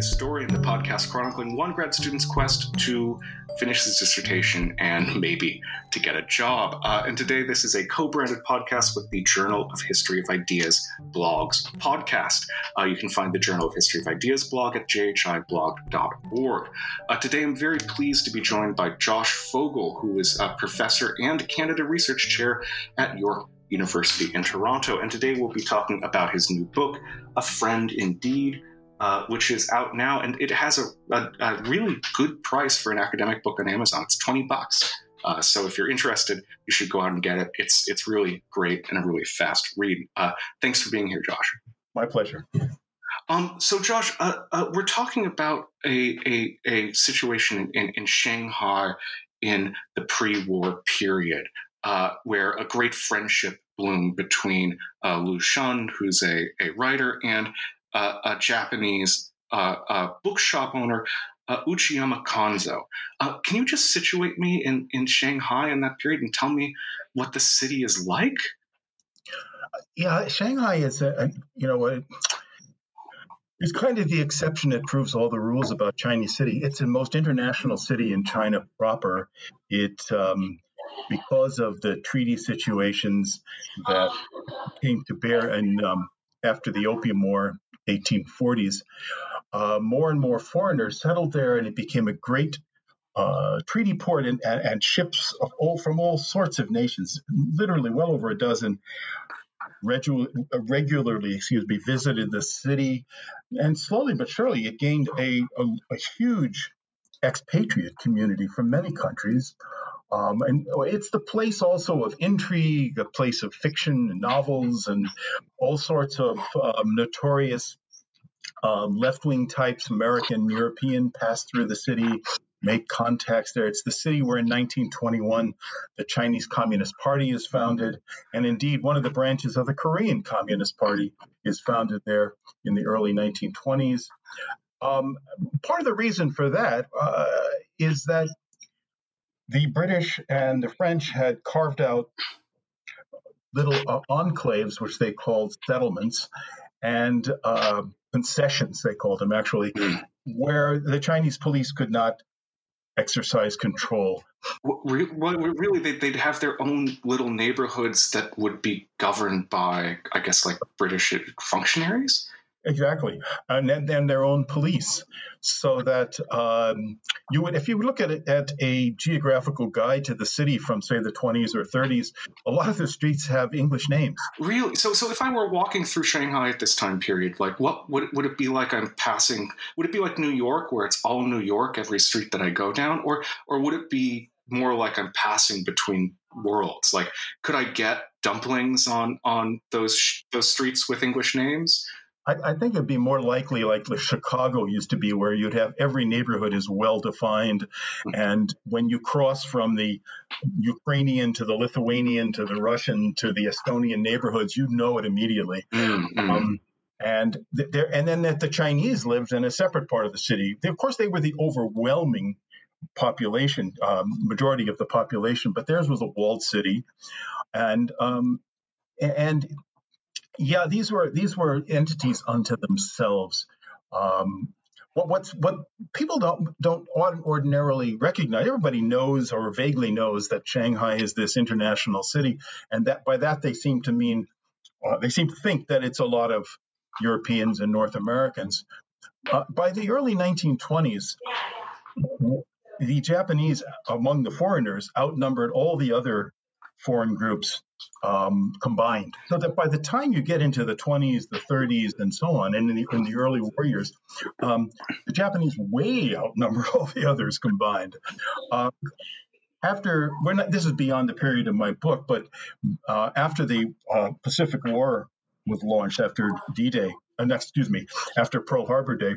Historian, the podcast chronicling one grad student's quest to finish his dissertation and maybe to get a job. Uh, and today, this is a co branded podcast with the Journal of History of Ideas blogs podcast. Uh, you can find the Journal of History of Ideas blog at jhiblog.org. Uh, today, I'm very pleased to be joined by Josh Fogel, who is a professor and Canada Research Chair at York University in Toronto. And today, we'll be talking about his new book, A Friend Indeed uh, which is out now, and it has a, a, a, really good price for an academic book on Amazon. It's twenty bucks. Uh, so if you're interested, you should go out and get it. It's it's really great and a really fast read. Uh, thanks for being here, Josh. My pleasure. Um, so, Josh, uh, uh, we're talking about a, a, a situation in, in, Shanghai in the pre-war period, uh, where a great friendship bloomed between Lu Xun, who's a, a writer, and uh, a Japanese uh, uh, bookshop owner, uh, Uchiyama Kanzo. Uh, can you just situate me in, in Shanghai in that period and tell me what the city is like? Yeah, Shanghai is a, a you know a, it's kind of the exception that proves all the rules about Chinese city. It's the most international city in China proper. It um, because of the treaty situations that came to bear and um, after the Opium War 1840s, uh, more and more foreigners settled there, and it became a great uh, treaty port, and, and, ships all, from all sorts of nations, literally well over a dozen, regu- regularly, excuse me, visited the city, and slowly but surely it gained a, a, a huge expatriate community from many countries. Um, and it's the place also of intrigue, a place of fiction and novels, and all sorts of um, notorious um, left wing types, American, European, pass through the city, make contacts there. It's the city where in 1921 the Chinese Communist Party is founded. And indeed, one of the branches of the Korean Communist Party is founded there in the early 1920s. Um, part of the reason for that uh, is that the British and the French had carved out little uh, enclaves, which they called settlements, and uh, concessions, they called them actually, mm. where the Chinese police could not exercise control. Well, really, they'd have their own little neighborhoods that would be governed by, I guess, like British functionaries? Exactly, and then, then their own police, so that um, you would, if you look at it at a geographical guide to the city from say the 20s or 30s, a lot of the streets have English names. Really? So, so if I were walking through Shanghai at this time period, like what would would it be like? I'm passing. Would it be like New York, where it's all New York every street that I go down, or or would it be more like I'm passing between worlds? Like, could I get dumplings on on those those streets with English names? I, I, think it'd be more likely like the Chicago used to be, where you'd have every neighborhood is well defined, and when you cross from the Ukrainian to the Lithuanian to the Russian to the Estonian neighborhoods, you know it immediately. Mm-hmm. Um, and there, and then that the Chinese lived in a separate part of the city. Of course, they were the overwhelming population, um, majority of the population, but theirs was a walled city, and um, and yeah, these were these were entities unto themselves. Um, what what's what people don't don't ordinarily recognize. Everybody knows or vaguely knows that Shanghai is this international city, and that by that they seem to mean uh, they seem to think that it's a lot of Europeans and North Americans. Uh, by the early 1920s, the Japanese among the foreigners outnumbered all the other foreign groups um, combined. So that by the time you get into the 20s, the 30s, and so on, and in the, in the early war years, um, the Japanese way outnumber all the others combined. Uh, after we're not, this is beyond the period of my book, but uh, after the uh, Pacific War was launched, after D-Day, uh, excuse me, after Pearl Harbor Day,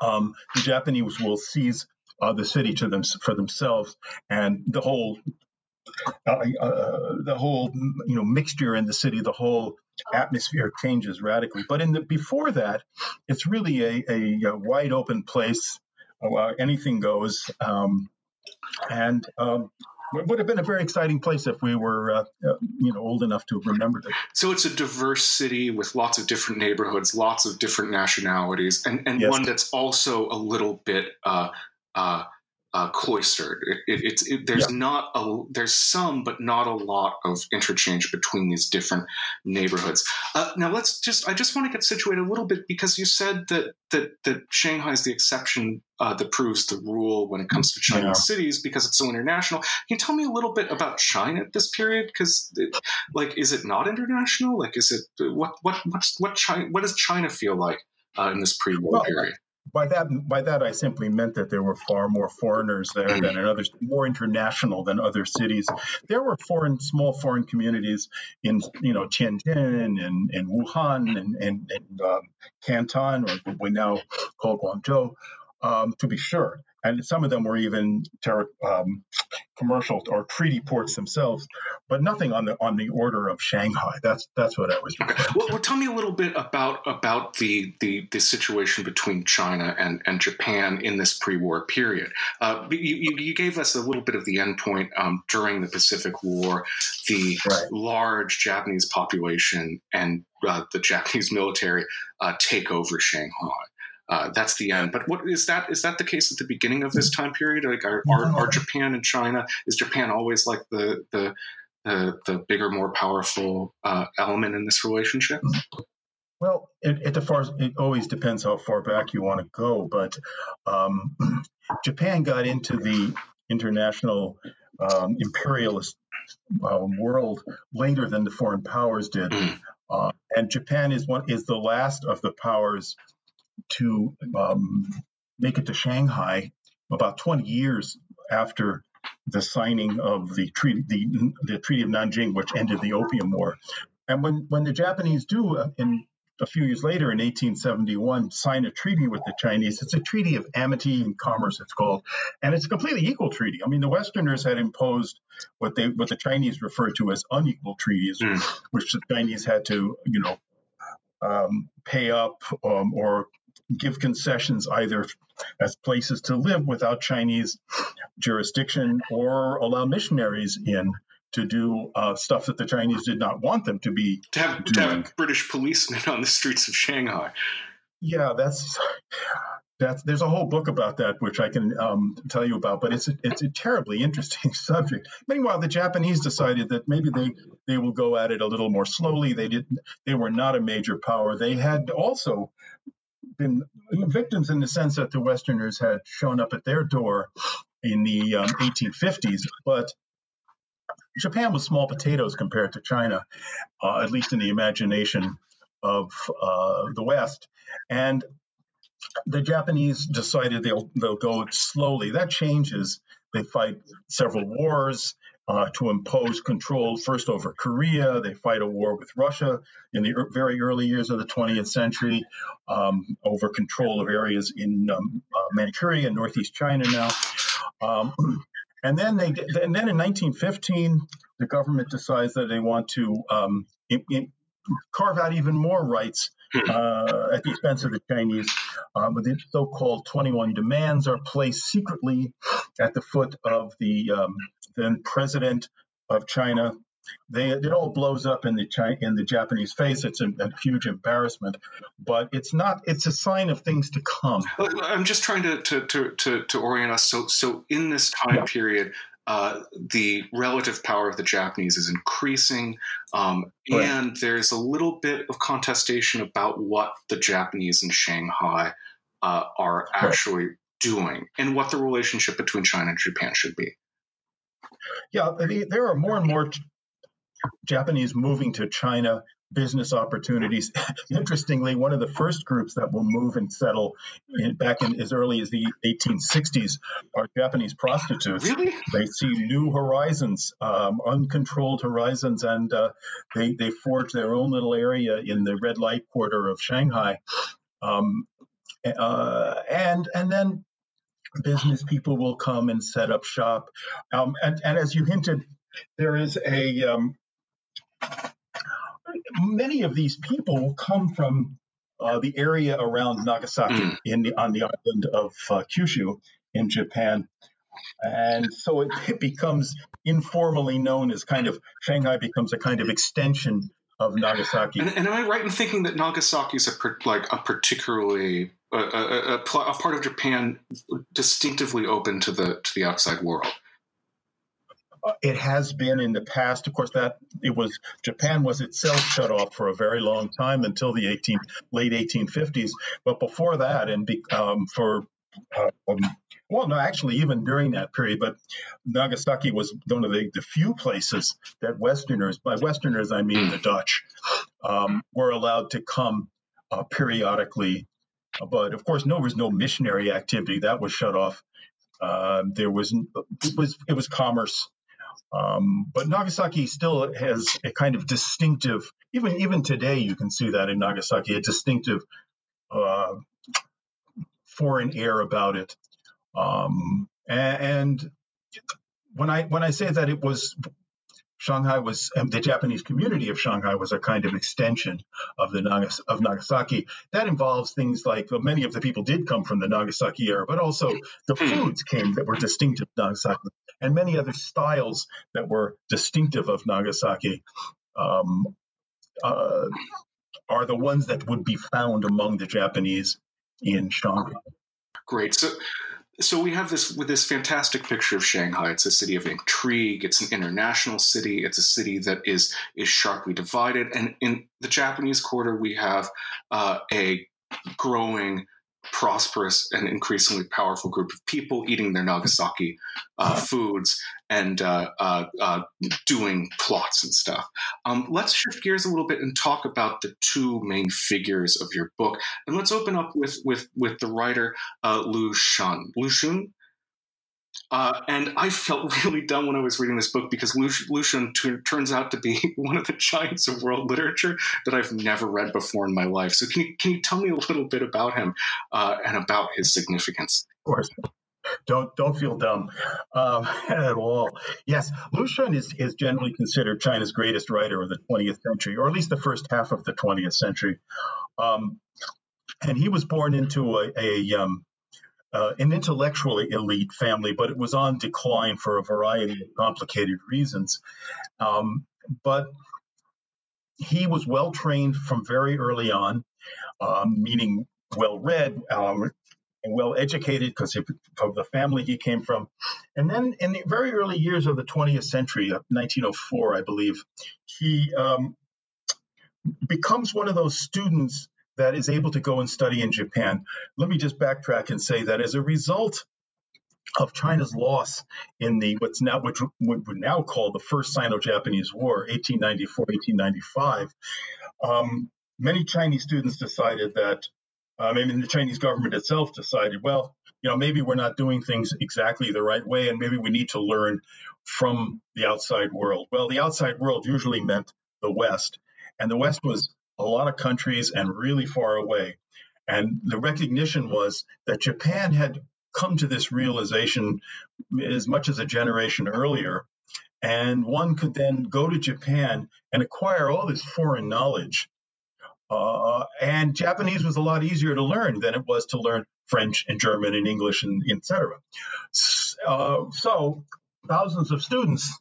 um, the Japanese will seize uh, the city to them for themselves, and the whole uh, uh, the whole you know mixture in the city, the whole atmosphere changes radically. But in the before that, it's really a, a, a wide open place. Uh, anything goes, um, and um, it would have been a very exciting place if we were, uh, uh, you know, old enough to have remembered it. So it's a diverse city with lots of different neighborhoods, lots of different nationalities, and, and yes. one that's also a little bit uh, uh, cloistered. It, it, it's it, there's yeah. not a there's some, but not a lot of interchange between these different neighborhoods. Uh, now let's just I just want to get situated a little bit because you said that that that Shanghai is the exception uh, that proves the rule when it comes to Chinese yeah. cities because it's so international. Can you tell me a little bit about China at this period? Because like, is it not international? Like, is it what what what's, what China what does China feel like uh, in this pre-war well, period? By that by that I simply meant that there were far more foreigners there than in other more international than other cities. There were foreign small foreign communities in you know Tianjin and, and Wuhan and and, and um, Canton or what we now call Guangzhou, um, to be sure and some of them were even ter- um, commercial or treaty ports themselves, but nothing on the on the order of Shanghai. That's that's what I was. Okay. Well, well, tell me a little bit about about the the, the situation between China and, and Japan in this pre-war period. Uh, you, you, gave us a little bit of the endpoint um, during the Pacific War, the right. large Japanese population and uh, the Japanese military uh, take over Shanghai uh, that's the end. But what is that? Is that the case at the beginning of this time period? Like, are, are, are Japan and China? Is Japan always like the the the, the bigger, more powerful uh, element in this relationship? Well, it, it, far, it always depends how far back you want to go. But um, Japan got into the international um, imperialist uh, world later than the foreign powers did. Mm. Uh, and Japan is one is the last of the powers to um, make it to Shanghai about 20 years after the signing of the treaty, the, the Treaty of Nanjing, which ended the Opium War. And when, when the Japanese do, uh, in a few years later, in 1871, sign a treaty with the Chinese, it's a treaty of amity and commerce. It's called, and it's a completely equal treaty. I mean, the Westerners had imposed what they what the Chinese referred to as unequal treaties, mm. which the Chinese had to, you know, um, pay up um, or give concessions either as places to live without Chinese jurisdiction or allow missionaries in to do uh, stuff that the Chinese did not want them to be to have, to have British policemen on the streets of Shanghai. Yeah, that's that's there's a whole book about that which I can um, tell you about, but it's a, it's a terribly interesting subject. Meanwhile, the Japanese decided that maybe they they will go at it a little more slowly. They didn't they were not a major power. They had also been victims in the sense that the Westerners had shown up at their door in the um, 1850s, but Japan was small potatoes compared to China, uh, at least in the imagination of uh, the West. And the Japanese decided they'll they'll go slowly. That changes. They fight several wars uh, to impose control first over Korea. They fight a war with Russia in the very early years of the 20th century um, over control of areas in um, uh, Manchuria and northeast China now. Um, and then they and then in 1915, the government decides that they want to um, in, in, carve out even more rights. Uh, at the expense of the Chinese. Uh, but the so-called 21 demands are placed secretly at the foot of the um, then president of China. They, it all blows up in the China, in the Japanese face. It's a, a, huge embarrassment, but it's not. It's a sign of things to come. I'm just trying to to to, to, to orient us. So so in this time yeah. period, uh, the relative power of the Japanese is increasing, um, right. and there's a little bit of contestation about what the Japanese in Shanghai uh, are actually right. doing and what the relationship between China and Japan should be. Yeah, there are more and more Japanese moving to China business opportunities. Interestingly, one of the first groups that will move and settle in, back in as early as the 1860s are Japanese prostitutes. Really? They see new horizons, um, uncontrolled horizons, and uh, they they forge their own little area in the red light quarter of Shanghai. Um, uh, and and then business people will come and set up shop. Um, and, and, as you hinted, there is a um, many of these people come from uh, the area around Nagasaki mm. in the, on the island of uh, Kyushu in Japan. And so it, it becomes informally known as kind of Shanghai becomes a kind of extension of Nagasaki. And, and am I right in thinking that Nagasaki is a like a particularly a, a, a, a, part of Japan distinctively open to the to the outside world? It has been in the past. Of course, that it was Japan was itself shut off for a very long time until the 18 late 1850s. But before that, and be, um, for uh, um, well, no, actually, even during that period, but Nagasaki was one of the, the few places that Westerners, by Westerners I mean the Dutch, um, were allowed to come uh, periodically. But of course, no, there was no missionary activity that was shut off. Uh, there was it was it was commerce, um, but Nagasaki still has a kind of distinctive. Even even today, you can see that in Nagasaki, a distinctive uh, foreign air about it. Um, and when I when I say that it was Shanghai was um, the Japanese community of Shanghai was a kind of extension of the Nagas, of Nagasaki. That involves things like well, many of the people did come from the Nagasaki era, but also the hmm. foods came that were distinctive Nagasaki, and many other styles that were distinctive of Nagasaki. Um, uh, are the ones that would be found among the Japanese in Shanghai. Great. So, so we have this with this fantastic picture of Shanghai. It's a city of intrigue. It's an international city. It's a city that is is sharply divided. And in the Japanese quarter, we have uh, a growing prosperous and increasingly powerful group of people eating their Nagasaki uh, foods and uh, uh, uh, doing plots and stuff. Um, let's shift gears a little bit and talk about the two main figures of your book, and let's open up with with with the writer uh, Lu Xun. Lu Xun. Uh, and I felt really dumb when I was reading this book because Lu, Lu t- turns out to be one of the giants of world literature that I've never read before in my life. So can you can you tell me a little bit about him uh, and about his significance? Of course. Don't don't feel dumb um, at all. Yes, Lu Xun is, is generally considered China's greatest writer of the 20th century, or at least the first half of the 20th century. Um, and he was born into a, a um, uh, an intellectually elite family, but it was on decline for a variety of complicated reasons. Um, but he was well trained from very early on, um, meaning well read um, and well educated because of the family he came from. And then in the very early years of the 20th century, 1904, I believe, he um, becomes one of those students that is able to go and study in Japan. Let me just backtrack and say that as a result of China's loss in the what's now which we would now call the First Sino-Japanese War, 1894-1895, um, many Chinese students decided that. I mean, the Chinese government itself decided, well, you know, maybe we're not doing things exactly the right way, and maybe we need to learn from the outside world. Well, the outside world usually meant the West, and the West was a lot of countries and really far away. And the recognition was that Japan had come to this realization as much as a generation earlier. And one could then go to Japan and acquire all this foreign knowledge. Uh, and Japanese was a lot easier to learn than it was to learn French and German and English and etc. Uh, so thousands of students,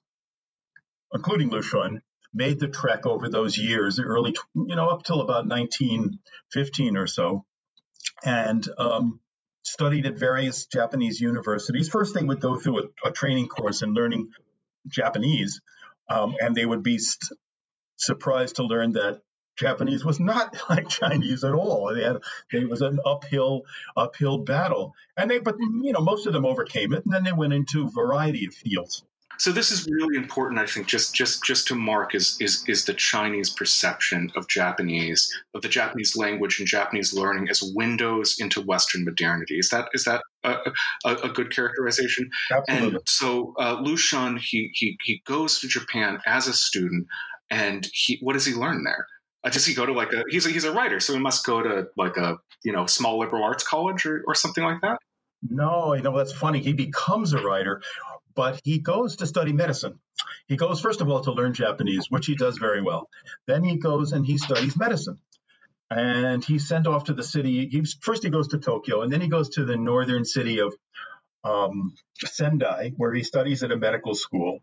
including Lu Xun, made the trek over those years, early, you know, up till about 1915 or so, and um, studied at various Japanese universities. First, they would go through a, a training course in learning Japanese, um, and they would be st- surprised to learn that Japanese was not like Chinese at all. They had it was an uphill uphill battle, and they but you know most of them overcame it, and then they went into a variety of fields. So this is really important, I think, just just just to mark is is is the Chinese perception of Japanese, of the Japanese language and Japanese learning as windows into Western modernity. Is that is that a, a, a good characterization? Absolutely. And so uh, Lu Xun, he he he goes to Japan as a student, and he what does he learn there? Uh, does he go to like a he's a, he's a writer, so he must go to like a you know small liberal arts college or, or something like that? No, you know that's funny. He becomes a writer but he goes to study medicine. He goes, first of all, to learn Japanese, which he does very well. Then he goes and he studies medicine. And he's sent off to the city. He's, first, he goes to Tokyo, and then he goes to the northern city of um, Sendai, where he studies at a medical school,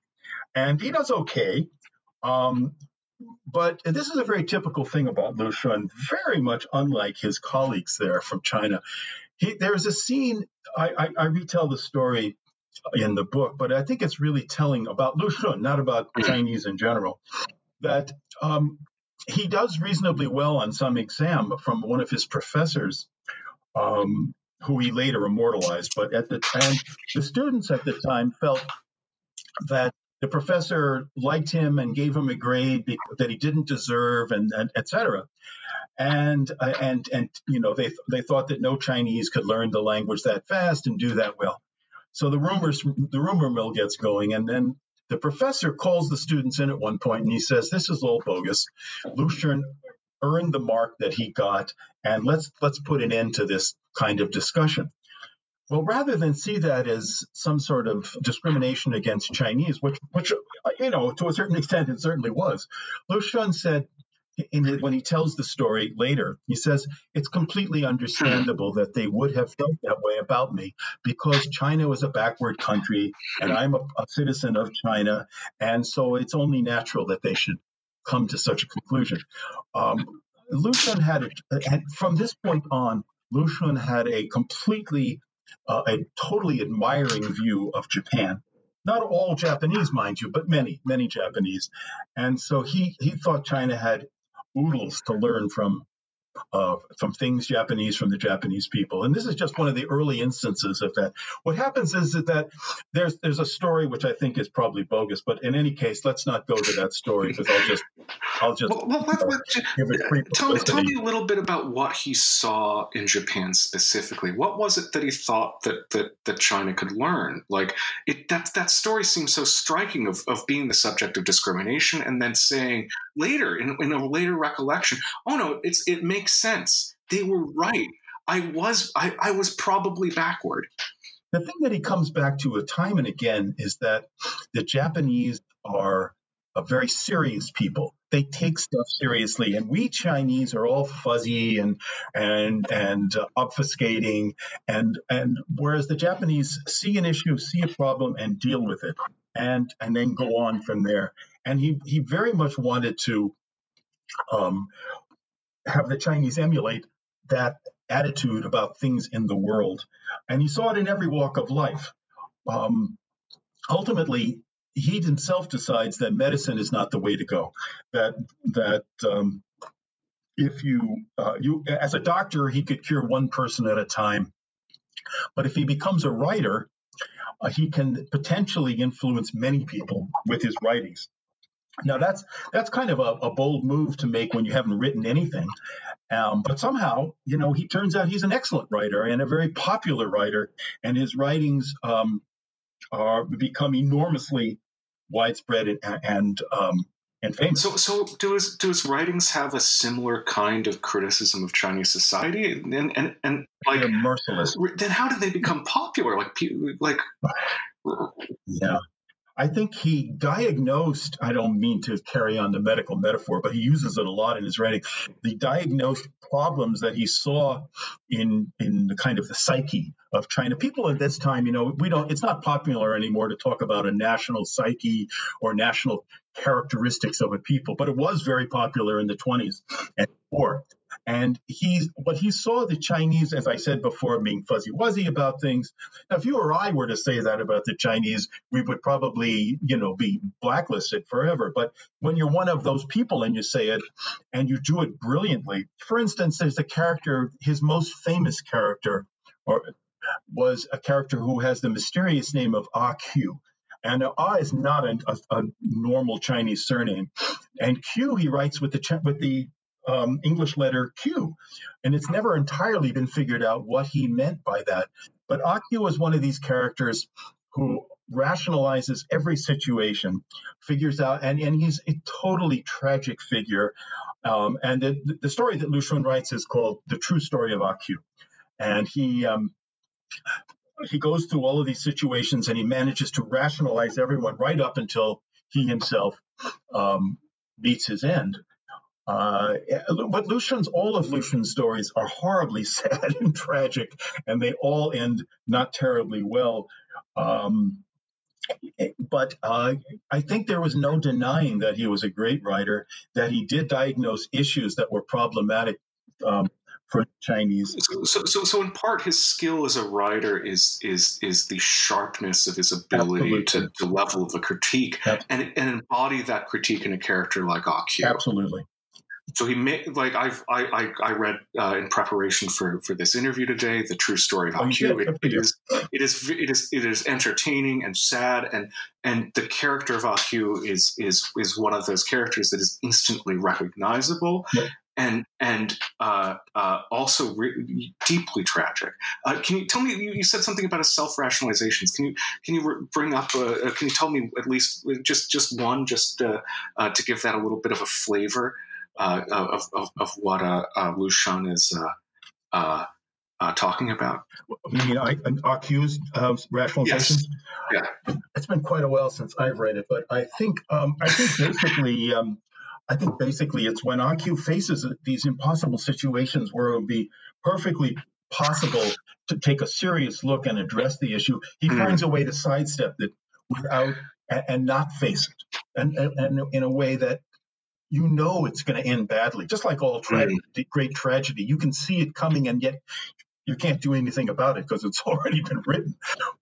and he does okay. Um, but this is a very typical thing about Lu Xun, very much unlike his colleagues there from China. He, there's a scene, I, I, I, retell the story in the book, but I think it's really telling about Lu Xun, not about mm-hmm. Chinese in general, that um, he does reasonably well on some exam from one of his professors. Um, who he later immortalized, but at the time, the students at the time felt that the professor liked him and gave him a grade that he didn't deserve, and, and et cetera. And uh, and and you know they they thought that no Chinese could learn the language that fast and do that well. So the rumors the rumor mill gets going, and then the professor calls the students in at one point and he says, "This is all bogus. Lu Xun earned the mark that he got, and let's let's put an end to this kind of discussion." Well, rather than see that as some sort of discrimination against Chinese, which, which you know, to a certain extent, it certainly was, Lu Xun said, the, when he tells the story later, he says, It's completely understandable that they would have felt that way about me because China was a backward country and I'm a, a citizen of China. And so it's only natural that they should come to such a conclusion. Um, Xun had, a, from this point on, Lu Xun had a completely uh, a totally admiring view of Japan. Not all Japanese, mind you, but many, many Japanese. And so he, he thought China had oodles to learn from from things Japanese from the Japanese people. And this is just one of the early instances of that. What happens is that there's there's a story which I think is probably bogus, but in any case, let's not go to that story because I'll just I'll just well, well, uh, give it tell, tell me a little bit about what he saw in Japan specifically. What was it that he thought that that, that China could learn? Like it that that story seems so striking of, of being the subject of discrimination and then saying later in, in a later recollection, oh no, it's it makes sense. They were right. I was I, I was probably backward. The thing that he comes back to a time and again is that the Japanese are a very serious people. They take stuff seriously, and we Chinese are all fuzzy and and and uh, obfuscating, and and whereas the Japanese see an issue, see a problem, and deal with it, and and then go on from there. And he he very much wanted to um, have the Chinese emulate that attitude about things in the world. And he saw it in every walk of life. Um, ultimately, he himself decides that medicine is not the way to go. That that um, if you uh, you as a doctor, he could cure one person at a time, but if he becomes a writer, uh, he can potentially influence many people with his writings. Now that's that's kind of a, a, bold move to make when you haven't written anything, um, but somehow you know he turns out he's an excellent writer and a very popular writer, and his writings um, are become enormously widespread and and, um, and famous. So, so do his do his writings have a similar kind of criticism of Chinese society and and and like They're merciless? Then how did they become popular? Like like. Yeah, I think he diagnosed, I don't mean to carry on the medical metaphor, but he uses it a lot in his writing. The diagnosed problems that he saw in in the kind of the psyche of China. People at this time, you know, we don't it's not popular anymore to talk about a national psyche or national characteristics of a people, but it was very popular in the 20s and before. And he, what he saw the Chinese, as I said before, being fuzzy wuzzy about things. Now, if you or I were to say that about the Chinese, we would probably, you know, be blacklisted forever. But when you're one of those people and you say it and you do it brilliantly, for instance, there's a character, his most famous character, or was a character who has the mysterious name of Ah Q. And Ah is not a, a, a, normal Chinese surname. And Q he writes with the with the um, English letter Q. And it's never entirely been figured out what he meant by that. But Akio is one of these characters who rationalizes every situation, figures out, and, and he's a totally tragic figure. Um, and the, the story that Lu Xun writes is called The True Story of Akio. And he um, he goes through all of these situations and he manages to rationalize everyone right up until he himself um, meets his end. Uh, but Lu Xun's, all of Lu Xun's stories are horribly sad and tragic, and they all end not terribly well. Um, but uh, I think there was no denying that he was a great writer, that he did diagnose issues that were problematic um, for Chinese. So, so, so, in part, his skill as a writer is is is the sharpness of his ability to, to level the critique and, and embody that critique in a character like Akio. Absolutely so he made like I've I I, I read uh, in preparation for for this interview today the true story of Akio. Oh, it, it is it is it is it is entertaining and sad and and the character of Akio is is is one of those characters that is instantly recognizable. Yeah. And and uh, uh, also re- deeply tragic. Uh, can you tell me? You, you said something about his self rationalizations. Can you can you re- bring up? Uh, uh, can you tell me at least just just one, just to give that a little bit of a flavor? Uh, of, of, of, what uh, uh, Lu Xun is uh, uh, uh, talking about. You mean I, accused rationalizations? Yes. Yeah. It's been quite a while since I've read it, but I think um, I think basically um, I think basically it's when Akio faces these impossible situations where it would be perfectly possible to take a serious look and address the issue. He mm. finds a way to sidestep it without and, and not face it, and, and, and in a way that you know it's going to end badly. Just like all tragedy, mm. great tragedy, you can see it coming, and yet you can't do anything about it because it's already been written.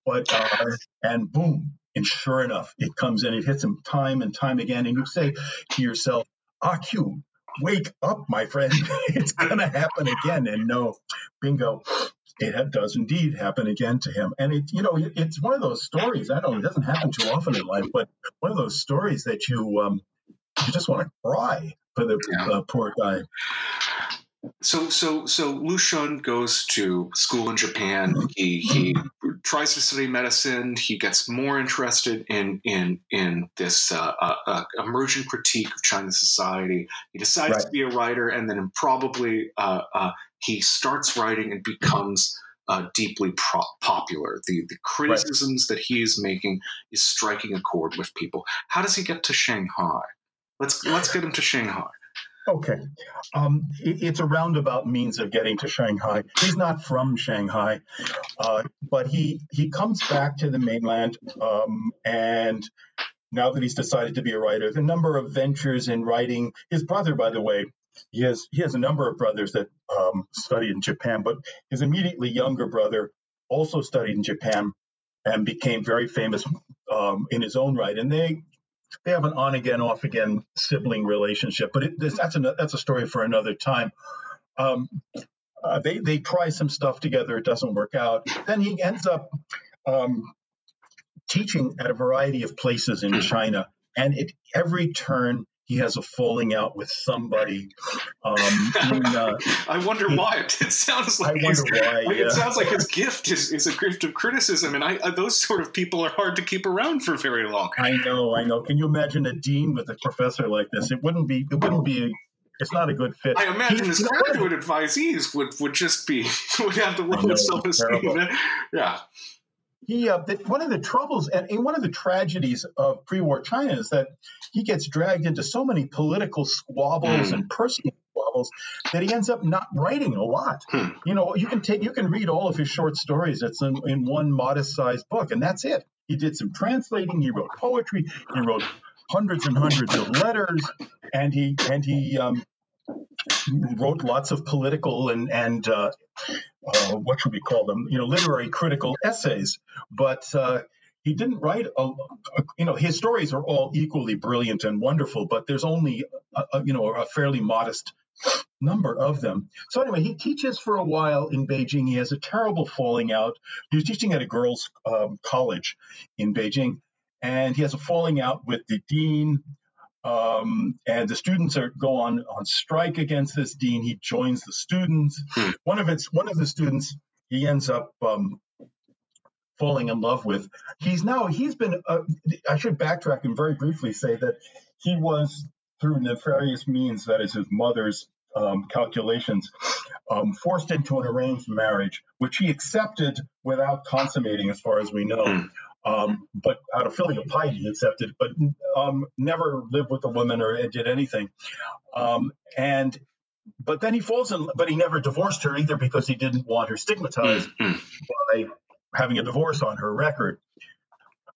But uh, and boom, and sure enough, it comes and It hits him time and time again, and you say to yourself, "Akio, wake up, my friend! it's going to happen again." And no, bingo. It does indeed happen again to him, and it you know it's one of those stories. I don't know it doesn't happen too often in life, but one of those stories that you um, you just want to cry for the yeah. uh, poor guy. So, so, so Lu Xun goes to school in Japan. Mm-hmm. He he tries to study medicine. He gets more interested in in in this uh, uh, uh emergent critique of Chinese society. He decides right. to be a writer, and then probably uh, uh, he starts writing and becomes. Uh, deeply pro- popular. The the criticisms right. that he is making is striking a chord with people. How does he get to Shanghai? Let's let's get him to Shanghai. Okay. Um, it, it's a roundabout means of getting to Shanghai. He's not from Shanghai, uh, but he, he comes back to the mainland. Um, and now that he's decided to be a writer, the number of ventures in writing, his brother, by the way, he has, he has a number of brothers that um, studied in Japan, but his immediately younger brother also studied in Japan and became very famous um, in his own right. And they they have an on again, off again sibling relationship, but it, that's a that's a story for another time. Um, uh, they they try some stuff together, it doesn't work out. Then he ends up um, teaching at a variety of places in China, and at every turn he has a falling out with somebody. Um, in, uh, I wonder why. It sounds like I wonder why. Yeah. It sounds like his gift is, is a gift of criticism, and I, uh, those sort of people are hard to keep around for very long. I know, I know. Can you imagine a dean with a professor like this? It wouldn't be. It wouldn't be. It's not a good fit. I imagine his graduate advisees would, would just be would have the lowest self esteem. Yeah he uh, one of the troubles and, and, one of the tragedies of pre-war China is that he gets dragged into so many political squabbles mm. and personal squabbles that he ends up not writing a lot. Hmm. You know, you can take you can read all of his short stories. It's in, in one modest-sized book, and that's it. He did some translating. He wrote poetry. He wrote hundreds and hundreds of letters, and he and he um, wrote lots of political and and uh, uh, what should we call them? You know, literary critical essays. But uh, he didn't write a, a, you know his stories are all equally brilliant and wonderful, but there's only a, a, you know a fairly modest number of them. So anyway, he teaches for a while in Beijing. He has a terrible falling out. He was teaching at a girls' um, college in Beijing, and he has a falling out with the dean um, and the students are go on on strike against this dean. He joins the students. Hmm. One of its one of the students he ends up um, falling in love with. He's now he's been. Uh, I should backtrack and very briefly say that he was through nefarious means, that is his mother's um, calculations, um, forced into an arranged marriage, which he accepted without consummating, as far as we know. Um, but out of filial piety, he accepted, but um, never lived with a woman or did anything. Um, and but then he falls in, but he never divorced her either because he didn't want her stigmatized Mm-hmm. by having a divorce on her record.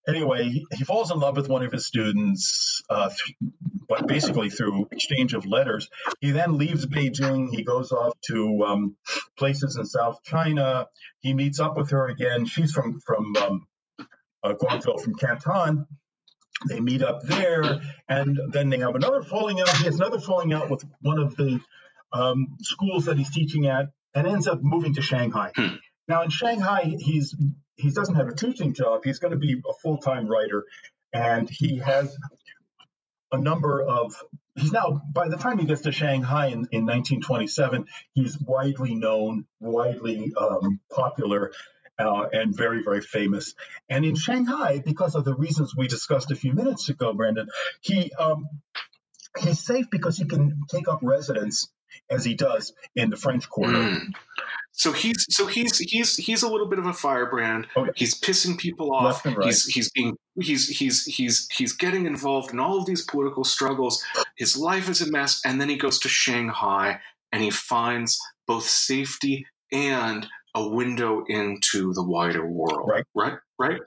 Anyway, he, he falls in love with one of his students, uh, th- but basically through exchange of letters. He then leaves Beijing. He goes off to um, places in South China. He meets up with her again. She's from from um, uh, Guangzhou, from Canton. They meet up there, and then they have another falling out. He has another falling out with one of the um, schools that he's teaching at, and ends up moving to Shanghai. Hmm. Now in Shanghai, he's he doesn't have a teaching job. He's going to be a full time writer, and he has a number of. He's now by the time he gets to Shanghai in, in 1927, he's widely known, widely um, popular. Uh, and very, very famous. And in Shanghai, because of the reasons we discussed a few minutes ago, Brandon, he um, he's safe because he can take up residence as he does in the French Quarter. Mm. So he's so he's he's he's a little bit of a firebrand. Oh. He's pissing people off. Right. He's he's being he's he's he's he's getting involved in all of these political struggles. His life is a mess, and then he goes to Shanghai and he finds both safety and a window into the wider world. Right. Right. Right.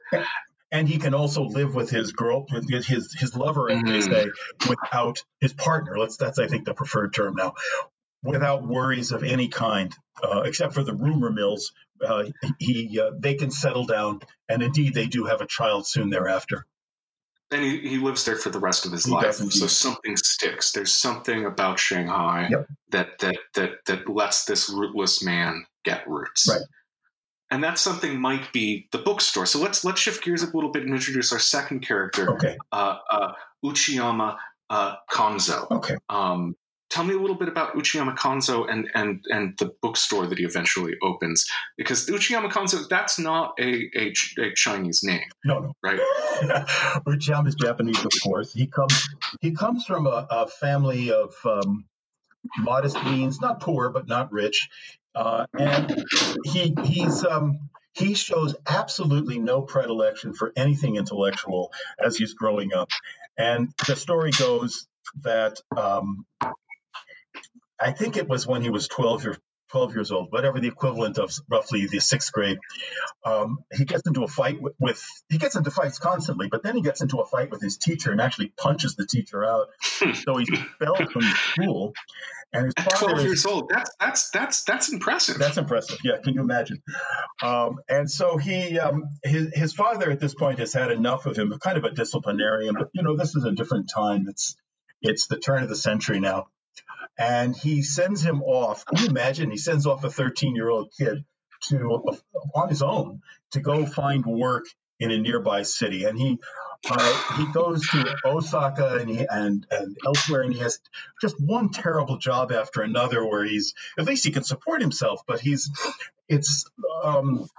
and he can also live with his girl, his his lover, as they Mm. say, without his partner. Let's that's I think the preferred term now, without worries of any kind, uh, except for the rumor mills. Uh, he uh, they can settle down, and indeed they do have a child soon thereafter. And he, he lives there for the rest of his He life. So something sticks. There's something about Shanghai Yep. that that that that lets this rootless man get roots. Right. And that something might be the bookstore. So let's let's shift gears a little bit and introduce our second character, Okay, uh, uh, Uchiyama uh, Kanzo. okay. Um, tell me a little bit about Uchiyama Kanzo and and and the bookstore that he eventually opens, because Uchiyama Kanzo that's not a a, a Chinese name, No, no. right? Uchiyama is Japanese, of course. He comes he comes from a, a family of um, modest means, not poor but not rich, uh, and he he's um, he shows absolutely no predilection for anything intellectual as he's growing up. And the story goes that um, I think it was when he was 12 or 12 years old, whatever the equivalent of roughly the sixth grade. Um, he gets into a fight with, with, he gets into fights constantly, but then he gets into a fight with his teacher and actually punches the teacher out. so he's expelled from school. And his At father twelve is, years old, that's that's that's that's impressive. that's impressive. Yeah, can you imagine? Um, and so he, um, his, his father at this point has had enough of him, kind of a disciplinarian. But you know, this is a different time. It's it's the turn of the century now, and he sends him off. Can you imagine? He sends off a 13 year old kid to on his own to go find work in a nearby city, and he. Uh, he goes to Osaka and, he, and and elsewhere, and he has just one terrible job after another. Where he's at least he can support himself, but he's it's um,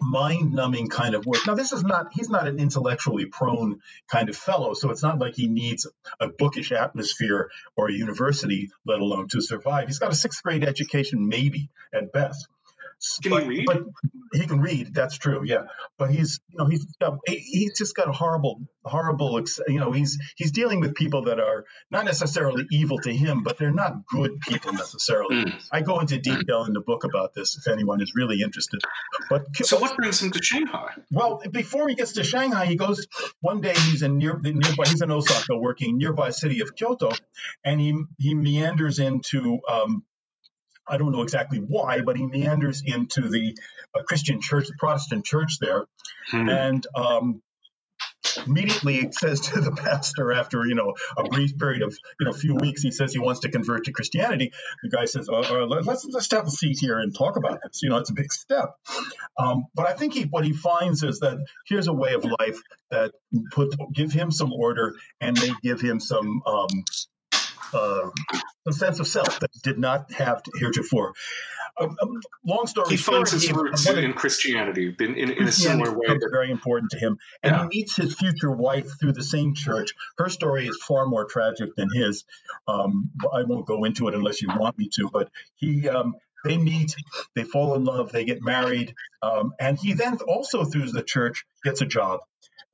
mind-numbing kind of work. Now, this is not he's not an intellectually prone kind of fellow, so it's not like he needs a bookish atmosphere or a university, let alone to survive. He's got a sixth grade education, maybe at best. Can but, he read? But he can read. That's true. Yeah, but he's you know he's got, he's just got a horrible horrible you know he's he's dealing with people that are not necessarily evil to him, but they're not good people necessarily. Mm. I go into detail in the book about this if anyone is really interested. But So what brings him to Shanghai? well, before he gets to Shanghai, he goes one day. He's in near the nearby. He's in Osaka, working nearby city of Kyoto, and he he meanders into. Um, I don't know exactly why, but he meanders into the uh, Christian church, the Protestant church there, Hmm. and um, immediately says to the pastor after you know a brief period of you know a few weeks he says he wants to convert to christianity. The guy says uh, uh, let's let's have a seat here and talk about this. You know it's a big step. Um, but i think he, what he finds is that here's a way of life that put give him some order and may give him some um, uh, some sense of self that did not have heretofore. Um, um, long story he short, finds his roots in, in Christianity in, in, in a similar way. That, very important to him. And Yeah. he meets his future wife through the same church. Her story is far more tragic than his. Um, I won't go into it unless you want me to. But he, um, they meet, they fall in love, they get married, um, and he then also through the church gets a job.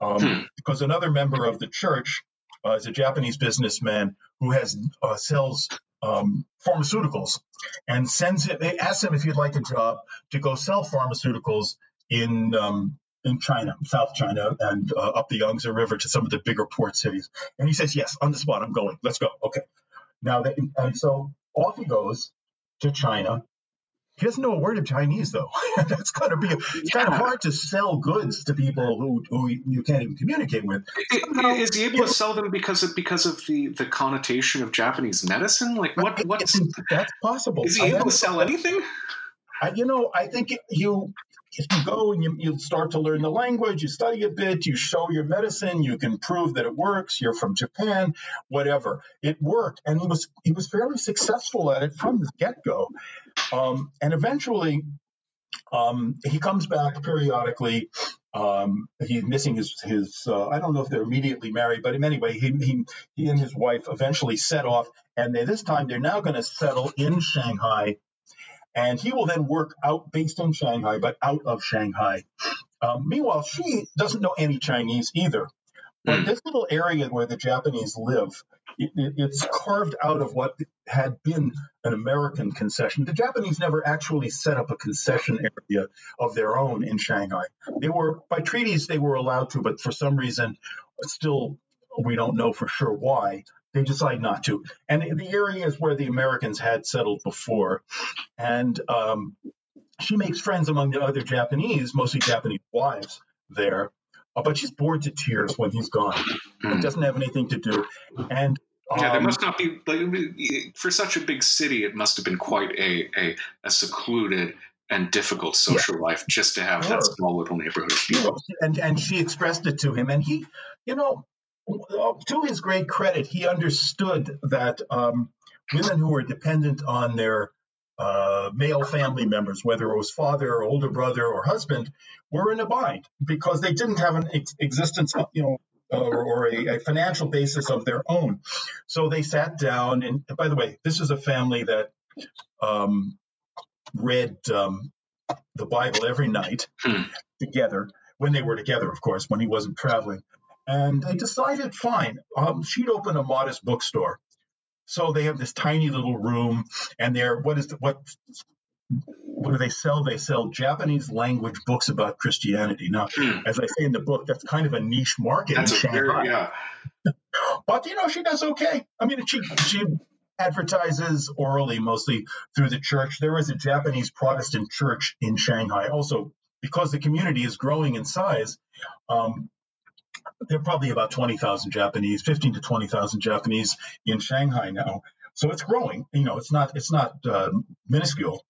um, hmm. because another member of the church uh, is a Japanese businessman who has uh, sells um, pharmaceuticals and sends it. They ask him if he'd like a job to go sell pharmaceuticals in um, in China, South China, and uh, up the Yangtze River to some of the bigger port cities. And he says, "Yes, on the spot, I'm going. Let's go." Okay. Now, they, and so off he goes to China, he doesn't know a word of Chinese, though. That's going to be it's yeah. kind of hard to sell goods to people who, who you can't even communicate with. Is he able to sell them because of because of the, the connotation of Japanese medicine? Like what what's that's possible? Is he able to sell anything? I, you know, I think you if you go and you, you start to learn the language, you study a bit, you show your medicine, you can prove that it works. You're from Japan, whatever. It worked, and he was he was fairly successful at it from the get go. Um, and eventually, um, he comes back periodically. Um, he's missing his his. Uh, I don't know if they're immediately married, but anyway, he he, he and his wife eventually set off, and they, this time they're now going to settle in Shanghai and he will then work out based in Shanghai, but out of Shanghai. Um, meanwhile, she doesn't know any Chinese either. But hmm. this little area where the Japanese live, it, it, it's carved out of what had been an American concession. The Japanese never actually set up a concession area of their own in Shanghai. They were, by treaties, they were allowed to, but for some reason, still, we don't know for sure why, they decide not to. And the areas where the Americans had settled before. And um, she makes friends among the other Japanese, mostly Japanese wives there. Uh, but she's bored to tears when he's gone. Mm. It doesn't have anything to do. And um, yeah, there um, must not be like for such a big city. It must have been quite a a, a secluded and difficult social yeah. life just to have sure. that small little neighborhood of people. And and she expressed it to him, and he, you know, to his great credit, he understood that um, women who were dependent on their uh, male family members, whether it was father or older brother or husband, were in a bind because they didn't have an ex- existence, you know, or, or a, a, financial basis of their own. So they sat down, and by the way, this is a family that um, read um, the Bible every night hmm. together when they were together, of course, when he wasn't traveling. And they decided, fine, um, she'd open a modest bookstore. So they have this tiny little room, and they're what is the, what what do they sell? They sell Japanese language books about Christianity. Now, hmm. as I say in the book, that's kind of a niche market that's in Shanghai. Very, yeah. but you know, she does okay. I mean, she she advertises orally mostly through the church. There is a Japanese Protestant church in Shanghai. Also, because the community is growing in size, um, there are probably about 20,000 Japanese, 15 to 20,000 Japanese in Shanghai now. So it's growing. You know, it's not it's not uh, minuscule.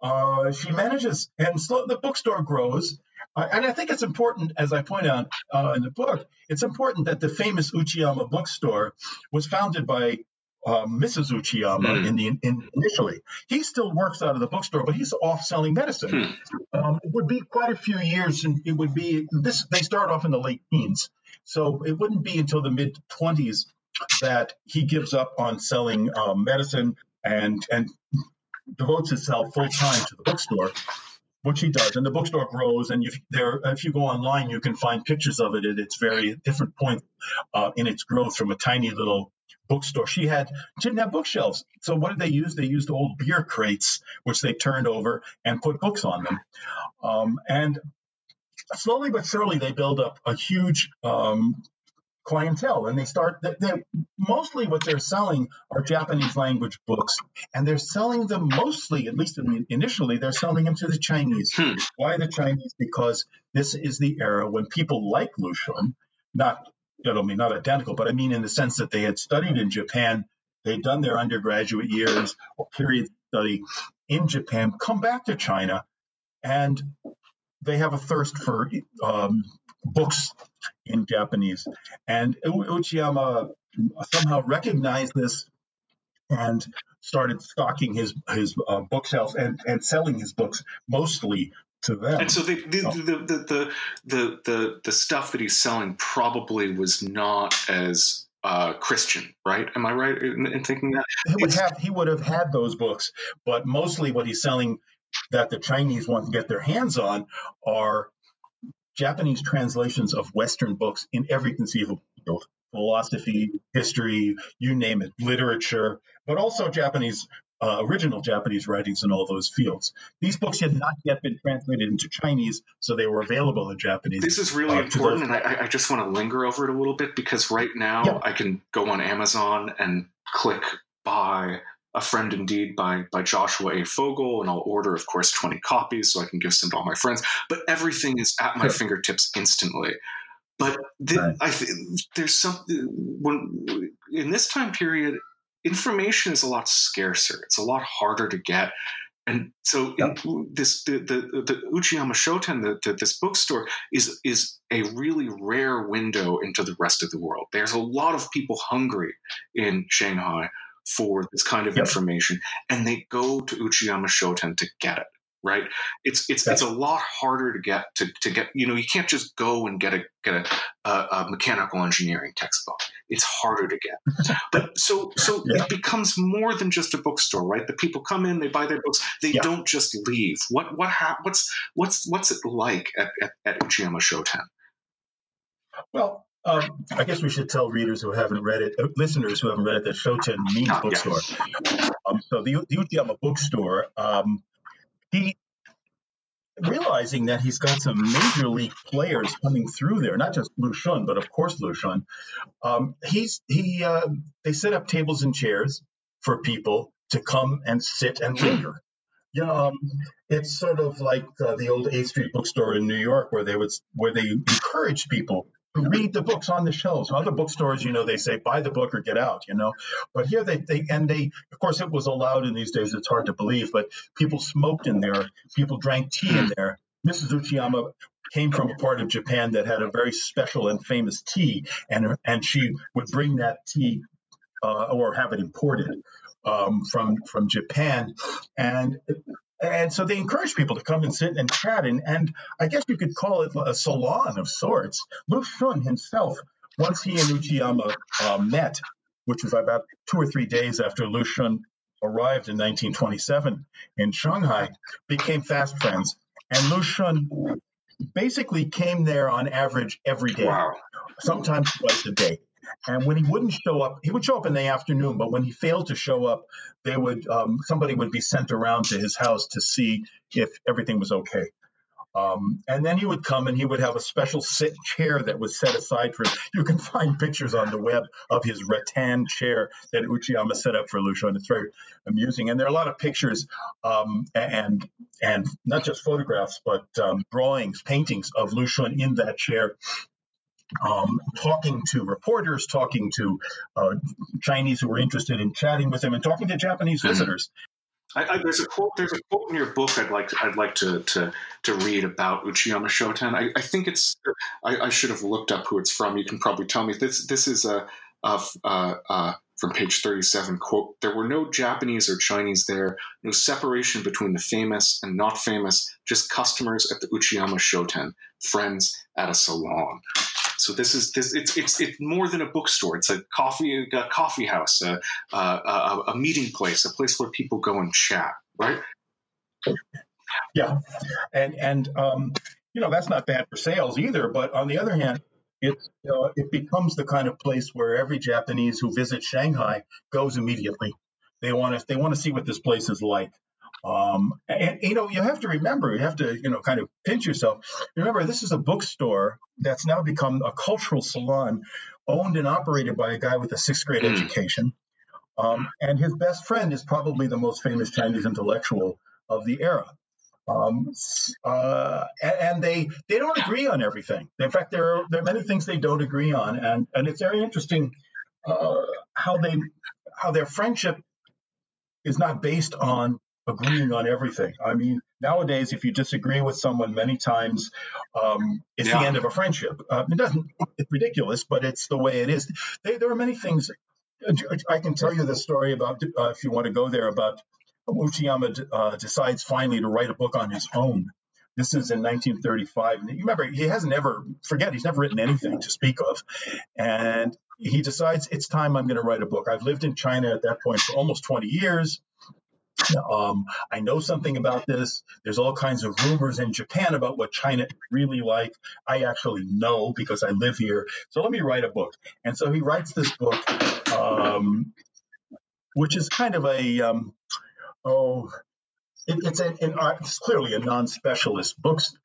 Uh, she manages, and so the bookstore grows. Uh, and I think it's important, as I point out uh, in the book, it's important that the famous Uchiyama bookstore was founded by um, Mrs. Uchiyama mm. in the in, initially. He still works out of the bookstore, but he's off selling medicine. Mm. Um, it would be quite a few years, and it would be this. They start off in the late teens, so it wouldn't be until the mid twenties that he gives up on selling um, medicine and and devotes himself full time to the bookstore which he does. And the bookstore grows, and if there, if you go online, you can find pictures of it at its very different point uh, in its growth from a tiny little bookstore. She had didn't have bookshelves. So what did they use? They used old beer crates, which they turned over and put books on them. Um, and slowly but surely, they build up a huge um, clientele, and they start. They, they, mostly what they're selling are Japanese language books, and they're selling them mostly, at least initially, they're selling them to the Chinese. Hmm. Why the Chinese? Because this is the era when people like Lu Xun, not I don't mean not identical, but I mean in the sense that they had studied in Japan, they'd done their undergraduate years or period study in Japan, come back to China, and they have a thirst for um, books in Japanese. And Uchiyama somehow recognized this and started stocking his his uh, bookshelves and, and selling his books mostly to them. And so the the, the, the, the, the, the, the, stuff that he's selling probably was not as uh, Christian, right? Am I right in, in thinking that? He would, have, he would have had those books, but mostly what he's selling that the Chinese want to get their hands on are Japanese translations of Western books in every conceivable field philosophy, history, you name it, literature, but also Japanese uh, original Japanese writings in all those fields. These books had not yet been translated into Chinese, so they were available in Japanese. This is really uh, important, and I, I, just want to linger over it a little bit because right now yeah. I can go on Amazon and click buy a Friend in Deed by by Joshua A. Fogel, and I'll order, of course, 20 copies so I can give some to all my friends. But everything is at my fingertips instantly. But the, right. I th- there's something when in this time period, information is a lot scarcer. It's a lot harder to get. And so yep. this the, the, the Uchiyama Shoten, the, the, this bookstore is is a really rare window into the rest of the world. There's a lot of people hungry in Shanghai for this kind of yep. information, and they go to Uchiyama Shoten to get it right? It's it's it's a lot harder to get to, to get. You know, you can't just go and get a get a, a, a mechanical engineering textbook. It's harder to get. but so so yeah. it becomes more than just a bookstore, right? The people come in, they buy their books, they yeah. don't just leave. What what ha- what's what's what's it like at at, at Uchiyama Shoten? Well, um, I guess we should tell readers who haven't read it, uh, listeners who haven't read it, that Shoten means ah, bookstore. Um, so the, the Uchiyama bookstore um, he realizing that he's got some major league players coming through there, not just Lu Xun, but of course Lu Xun. Um, he's he uh, they set up tables and chairs for people to come and sit and linger. Yeah, um, it's sort of like uh, the old Eighth Street bookstore in New York, where they would where they encouraged people read the books on the shelves. Other bookstores, you know, they say buy the book or get out, you know. But here they, they and they of course it was allowed in these days, it's hard to believe, but people smoked in there, people drank tea in there. Mrs. Uchiyama came from a part of Japan that had a very special and famous tea, and and she would bring that tea uh, or have it imported um, from from Japan, and and so they encourage people to come and sit and chat. And, and I guess you could call it a salon of sorts. Lu Xun himself, once he and Uchiyama uh, met, which was about two or three days after Lu Xun arrived in 1927 in Shanghai, became fast friends. And Lu Xun basically came there on average every day, wow. sometimes twice a day. And when he wouldn't show up, he would show up in the afternoon. But when he failed to show up, they would um, somebody would be sent around to his house to see if everything was okay. Um, and then he would come and he would have a special sit chair that was set aside for him. You can find pictures on the web of his rattan chair that Uchiyama set up for Lu Xun. It's very amusing. And there are a lot of pictures um, and and not just photographs, but um, drawings, paintings of Lu Xun in that chair um, talking to reporters, talking to uh, Chinese who were interested in chatting with him, and talking to Japanese mm-hmm. visitors. I, I, there's a quote. There's a quote in your book. I'd like. To, I'd like to to to read about Uchiyama Shoten. I, I think it's. I, I, should have looked up who it's from. You can probably tell me. This this is a, a, a, a from page 37 quote there were no japanese or chinese there no separation between the famous and not famous just customers at the uchiyama shoten friends at a salon so this is this it's it's it's more than a bookstore. It's a coffee a coffee house, a, a, a meeting place, a place where people go and chat, right? Yeah, and and um, you know that's not bad for sales either. But on the other hand, it uh, it becomes the kind of place where every Japanese who visits Shanghai goes immediately. They want to they want to see what this place is like. Um, and you know, you have to remember, you have to, you know, kind of pinch yourself. Remember, this is a bookstore that's now become a cultural salon owned and operated by a guy with a sixth grade mm. education. Um, and his best friend is probably the most famous Chinese intellectual of the era. Um, uh, and they they don't agree on everything. In fact, there are there are many things they don't agree on, and and it's very interesting uh, how they how their friendship is not based on agreeing on everything. I mean, nowadays, if you disagree with someone many times, um, it's yeah. the end of a friendship. Uh, it doesn't. It's ridiculous, but it's the way it is. They, there are many things. I can tell you the story about uh, if you want to go there about Uchiyama uh, decides finally to write a book on his own. This is in 1935. And you remember, he hasn't ever, forget, he's never written anything to speak of. And he decides, it's time I'm going to write a book. I've lived in China at that point for almost 20 years. Um, I know something about this. There's all kinds of rumors in Japan about what China is really like. I actually know because I live here. So let me write a book. And so he writes this book, um, which is kind of a um, oh, it, it's a, an art, it's clearly a non-specialist books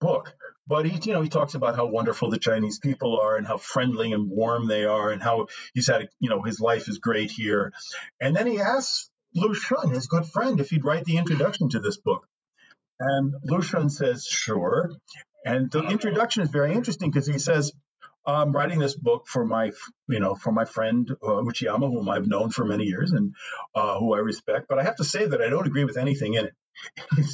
book. But he, you know, he talks about how wonderful the Chinese people are and how friendly and warm they are, and how he's had, you know, his life is great here. And then he asks Lu Xun, his good friend, if he'd write the introduction to this book. And Lu Xun says, sure. And the introduction is very interesting because he says, I'm writing this book for my, you know, for my friend uh, Uchiyama, whom I've known for many years and uh, who I respect. But I have to say that I don't agree with anything in it.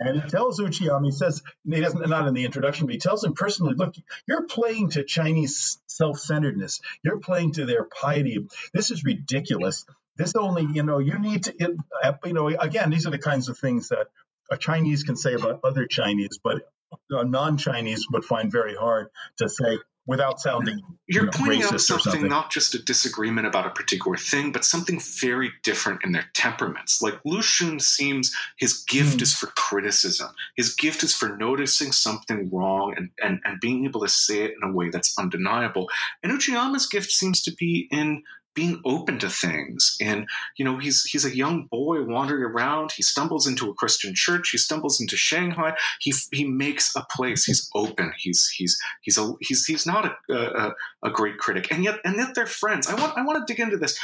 and he tells Uchiyama, he says, he doesn't, not in the introduction, but he tells him personally, look, you're playing to Chinese self-centeredness. You're playing to their piety. This is ridiculous. This only, you know, you need to, it, you know, again, these are the kinds of things that a Chinese can say about other Chinese, but a non-Chinese would find very hard to say without sounding you're you know, pointing out something, something, not just a disagreement about a particular thing but something very different in their temperaments. Like lu xun seems his gift mm. is for criticism. His gift is for noticing something wrong and, and, and being able to say it in a way that's undeniable. And uchiyama's gift seems to be in being open to things. And you know he's he's a young boy wandering around. He stumbles into a christian church. He stumbles into shanghai. He he makes a place. He's open. He's he's he's a he's he's not a, a, a great critic. And yet and yet they're friends. I want i want to dig into this.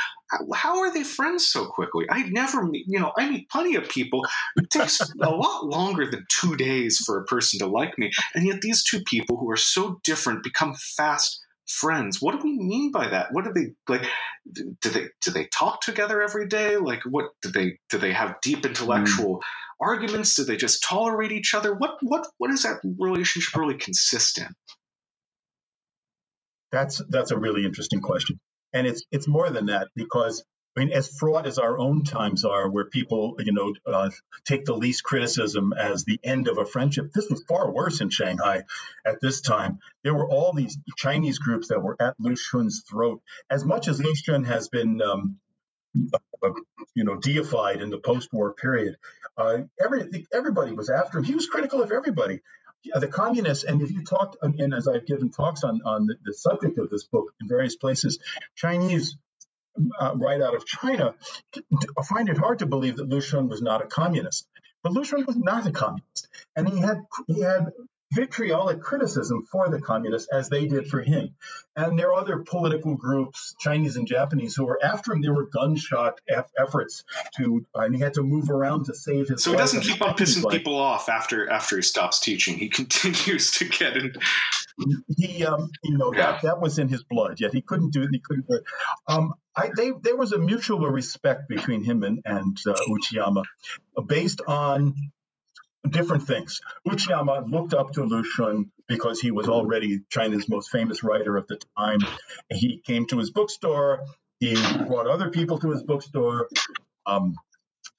How are they friends so quickly? I never meet you know i meet plenty of people. It takes a lot longer than two days for a person to like me. And yet these two people who are so different become fast friends. What do we mean by that? What do they like do they do they talk together every day? Like what do they do they have deep intellectual mm. arguments? Do they just tolerate each other? What what what is that relationship really consist in? That's that's a really interesting question. And it's it's more than that because I mean, as fraught as our own times are, where people, you know, uh, take the least criticism as the end of a friendship, this was far worse in Shanghai at this time. There were all these Chinese groups that were at Lu Xun's throat. As much as Lu Xun has been, um, uh, you know, deified in the post-war period, uh, every, everybody was after him. He was critical of everybody. Yeah, the communists, and if you talked, and as I've given talks on, on the, the subject of this book in various places, Chinese uh, right out of China, find it hard to believe that Lu Xun was not a communist. But Lu Xun was not a communist, and he had he had vitriolic criticism for the communists as they did for him. And there are other political groups, Chinese and Japanese, who were after him. There were gunshot efforts to, and he had to move around to save his. So he doesn't keep on pissing people off after after he stops teaching. He continues to get in. He, um, you know, yeah. that that was in his blood. Yet he couldn't do it. He couldn't do it. Um, I, they, there was a mutual respect between him and, and uh, Uchiyama, based on different things. Uchiyama looked up to Lu Xun because he was already China's most famous writer of the time. He came to his bookstore. He brought other people to his bookstore. Um,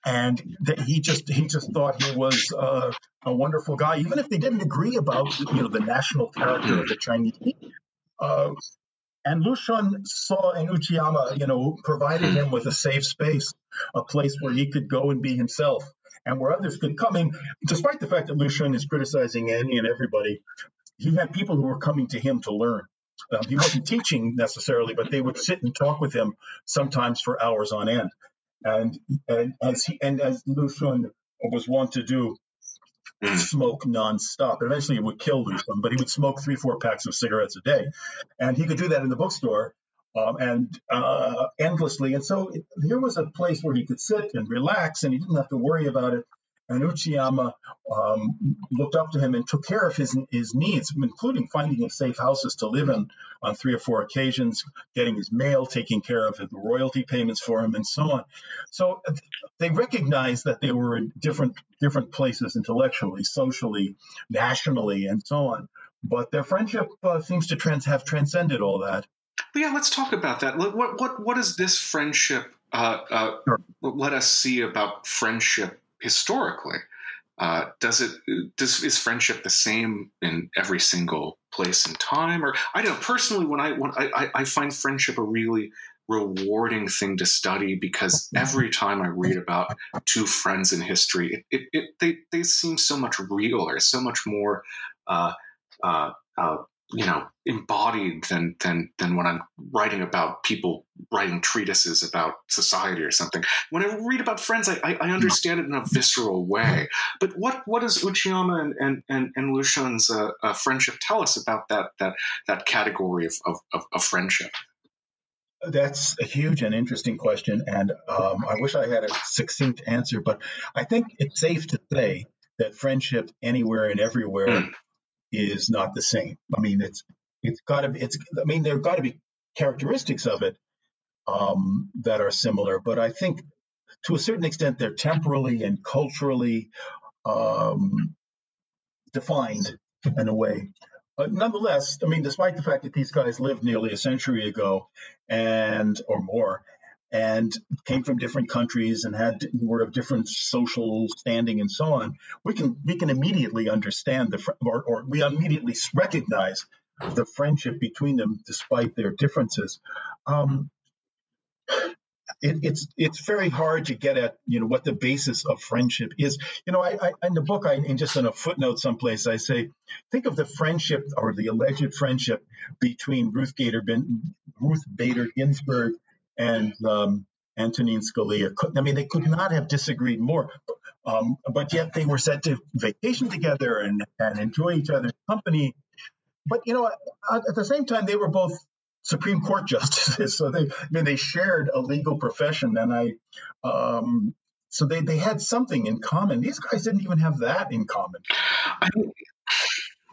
and he just he just thought he was uh, a wonderful guy, even if they didn't agree about you know the national character of the Chinese. Uh, and Lu Xun saw in Uchiyama, you know, provided him with a safe space, a place where he could go and be himself and where others could come in, despite the fact that Lu Xun is criticizing Annie and everybody, he had people who were coming to him to learn. Um, he wasn't teaching necessarily, but they would sit and talk with him sometimes for hours on end. And, and as he and as Lu Xun was wont to do, hmm. smoke nonstop. Eventually, it would kill Lu Xun, but he would smoke three, four packs of cigarettes a day, and he could do that in the bookstore um, and uh, endlessly. And so it, here was a place where he could sit and relax, and he didn't have to worry about it. And Uchiyama um, looked up to him and took care of his his needs, including finding him safe houses to live in on three or four occasions, getting his mail, taking care of the royalty payments for him, and so on. So uh, they recognized that they were in different different places intellectually, socially, nationally, and so on. But their friendship uh, seems to trans- have transcended all that. But yeah, let's talk about that. What what what does this friendship uh, uh, sure. let us see about friendship historically? uh, does it does is friendship the same in every single place and time or i don't know personally when i when i i find friendship a really rewarding thing to study because every time I read about two friends in history, it, it, it they, they seem so much realer, so much more uh, uh, uh, you know embodied than than than when I'm writing about people writing treatises about society or something. When I read about friends, I, I, I understand it in a visceral way. But what what does Uchiyama and and and, and Lu Xun's uh, uh, friendship tell us about that that that category of, of, of, of friendship? That's a huge and interesting question, and um, I wish I had a succinct answer. But I think it's safe to say that friendship anywhere and everywhere mm is not the same. I mean, it's it's got to be. It's I mean, there got to be characteristics of it um, that are similar, but I think to a certain extent they're temporally and culturally um, defined in a way. But nonetheless, I mean, despite the fact that these guys lived nearly a century ago and or more, and came from different countries and had were of different social standing and so on, we can we can immediately understand the or, or we immediately recognize the friendship between them despite their differences. Um, it, it's it's very hard to get at you know what the basis of friendship is. You know, I, I in the book, I in just in a footnote someplace, I say, think of the friendship or the alleged friendship between Ruth Gator Ruth Bader Ginsburg and um, Antonin Scalia. I mean, they could not have disagreed more. Um, but yet they were said to vacation together and, and enjoy each other's company. But you know, at, at the same time, they were both Supreme Court justices, so they I mean they shared a legal profession, and I, um, so they they had something in common. These guys didn't even have that in common. I,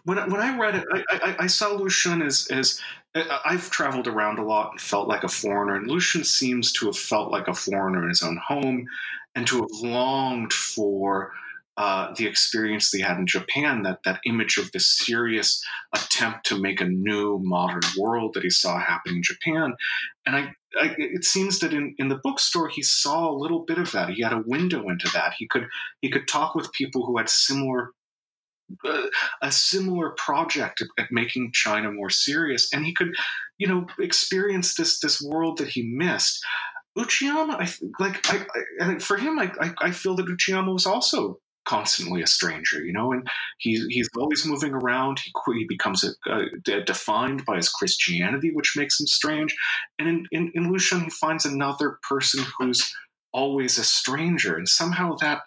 when I, when I read it, I, I, I saw Lu Xun as as I've traveled around a lot and felt like a foreigner, and Lu Xun seems to have felt like a foreigner in his own home and to have longed for uh, the experience they had in Japan, that, that image of the serious attempt to make a new modern world that he saw happening in Japan. And I, I, it seems that in, in the bookstore he saw a little bit of that. He had a window into that. He could he could talk with people who had similar a similar project at, making China more serious, and he could, you know, experience this this world that he missed. Uchiyama, I like, I, I for him, I, I, feel that Uchiyama was also constantly a stranger, you know, and he's he's always moving around. He he becomes a, a, defined by his Christianity, which makes him strange. And in in, in Lu Xun, he finds another person who's always a stranger, and somehow that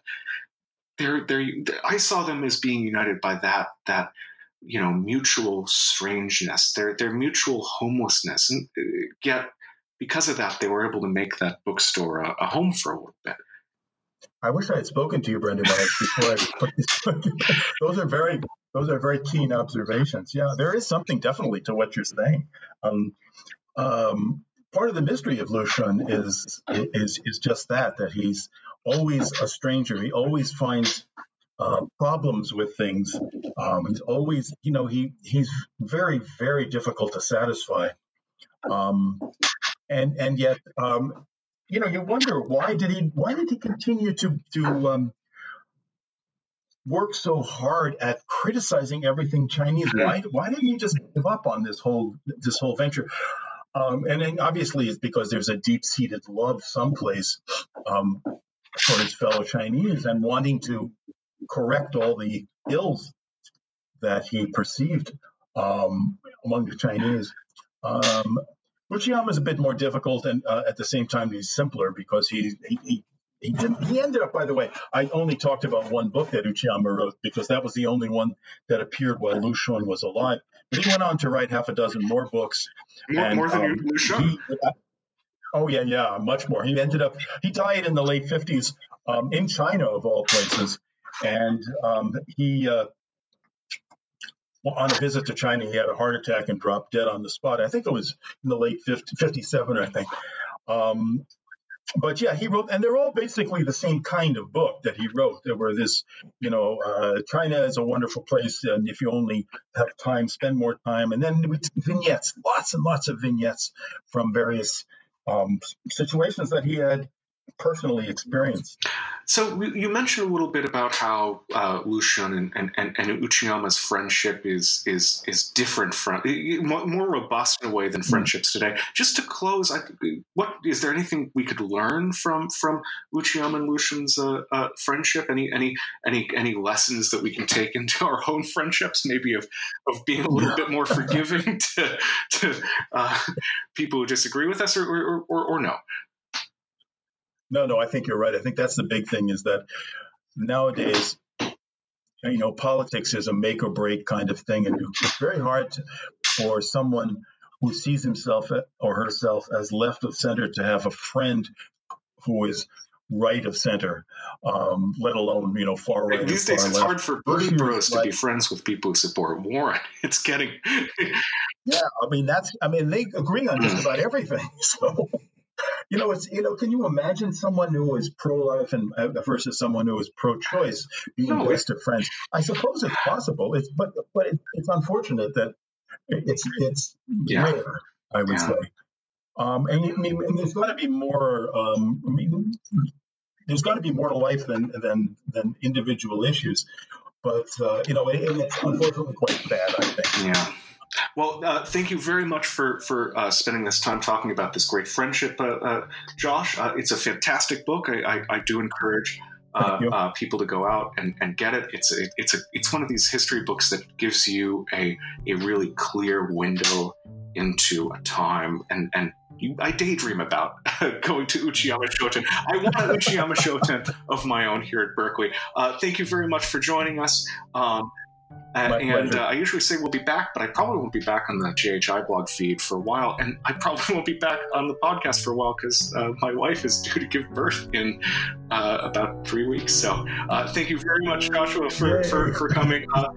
they're they're I saw them as being united by that that you know mutual strangeness, their their mutual homelessness, and uh, yet because of that, they were able to make that bookstore a, a home for a little bit. I wish I had spoken to you, Brendan, before I put this. those are very those are very keen observations. Yeah, there is something definitely to what you're saying. Um, um, part of the mystery of Lu Xun is is is just that that he's always a stranger. He always finds uh, problems with things. Um, he's always, you know, he he's very very difficult to satisfy. Um, and and yet, um, you know, you wonder why did he why did he continue to to um, work so hard at criticizing everything Chinese? Why why didn't he just give up on this whole this whole venture? Um, and then obviously it's because there's a deep seated love someplace um, for his fellow Chinese and wanting to correct all the ills that he perceived um, among the Chinese. Um, Uchiyama is a bit more difficult, and uh, at the same time, he's simpler because he he, he he, didn't, he ended up, by the way, I only talked about one book that Uchiyama wrote because that was the only one that appeared while Lu Xun was alive. But he went on to write half a dozen more books. More, and, more than um, Lu Xun? Oh yeah, yeah, much more. He ended up he died in the late fifties um, in China of all places, and um, he uh, on a visit to China he had a heart attack and dropped dead on the spot. I think it was in the late 50, 57, I think. Um, but yeah, he wrote, and they're all basically the same kind of book that he wrote. There were this, you know, uh, China is a wonderful place, and if you only have time, spend more time. And then vignettes, lots and lots of vignettes from various um, situations that he had personally experienced. So you mentioned a little bit about how uh, Lu Xun and, and, and, and, Uchiyama's friendship is is is different from more robust in a way than hmm. friendships today. Just to close, I, what is there anything we could learn from from Uchiyama and Lu Xun's uh, uh, friendship? Any any any any lessons that we can take into our own friendships? Maybe of of being a little bit more forgiving to to uh, people who disagree with us, or or, or, or no. No, no, I think you're right. I think that's the big thing is that nowadays, you know, politics is a make or break kind of thing, and it's very hard to, for someone who sees himself or herself as left of center to have a friend who is right of center, um, let alone you know far right. These days, it's left. hard for Bernie Bros to be friends with people who support Warren. It's getting. yeah, I mean that's. I mean they agree on just about everything. So you know, it's you know, can you imagine someone who is pro-life and uh, versus someone who is pro-choice being no. best of friends? I suppose it's possible. It's but but it, it's unfortunate that it's it's yeah. rare. I would yeah. say. Um, and, and, there's got to be more. Um, I mean, there's got to be more to life than than than individual issues. But uh, you know, it, it's unfortunately quite bad. I think. Yeah. Well, uh, thank you very much for for uh, spending this time talking about this great friendship, uh, uh Josh. Uh, it's a fantastic book. I, I, I do encourage uh, people to go out and, and get it. It's a, it's a it's one of these history books that gives you a a really clear window into a time and and you, I daydream about going to Uchiyama Shoten. I want an Uchiyama Shoten of my own here at Berkeley. Uh, thank you very much for joining us. Um, uh, and uh, I usually say we'll be back, but I probably won't be back on the JHI blog feed for a while, and I probably won't be back on the podcast for a while because uh, my wife is due to give birth in uh, about three weeks. So, uh, thank you very much, Joshua, for, for, for coming. Uh,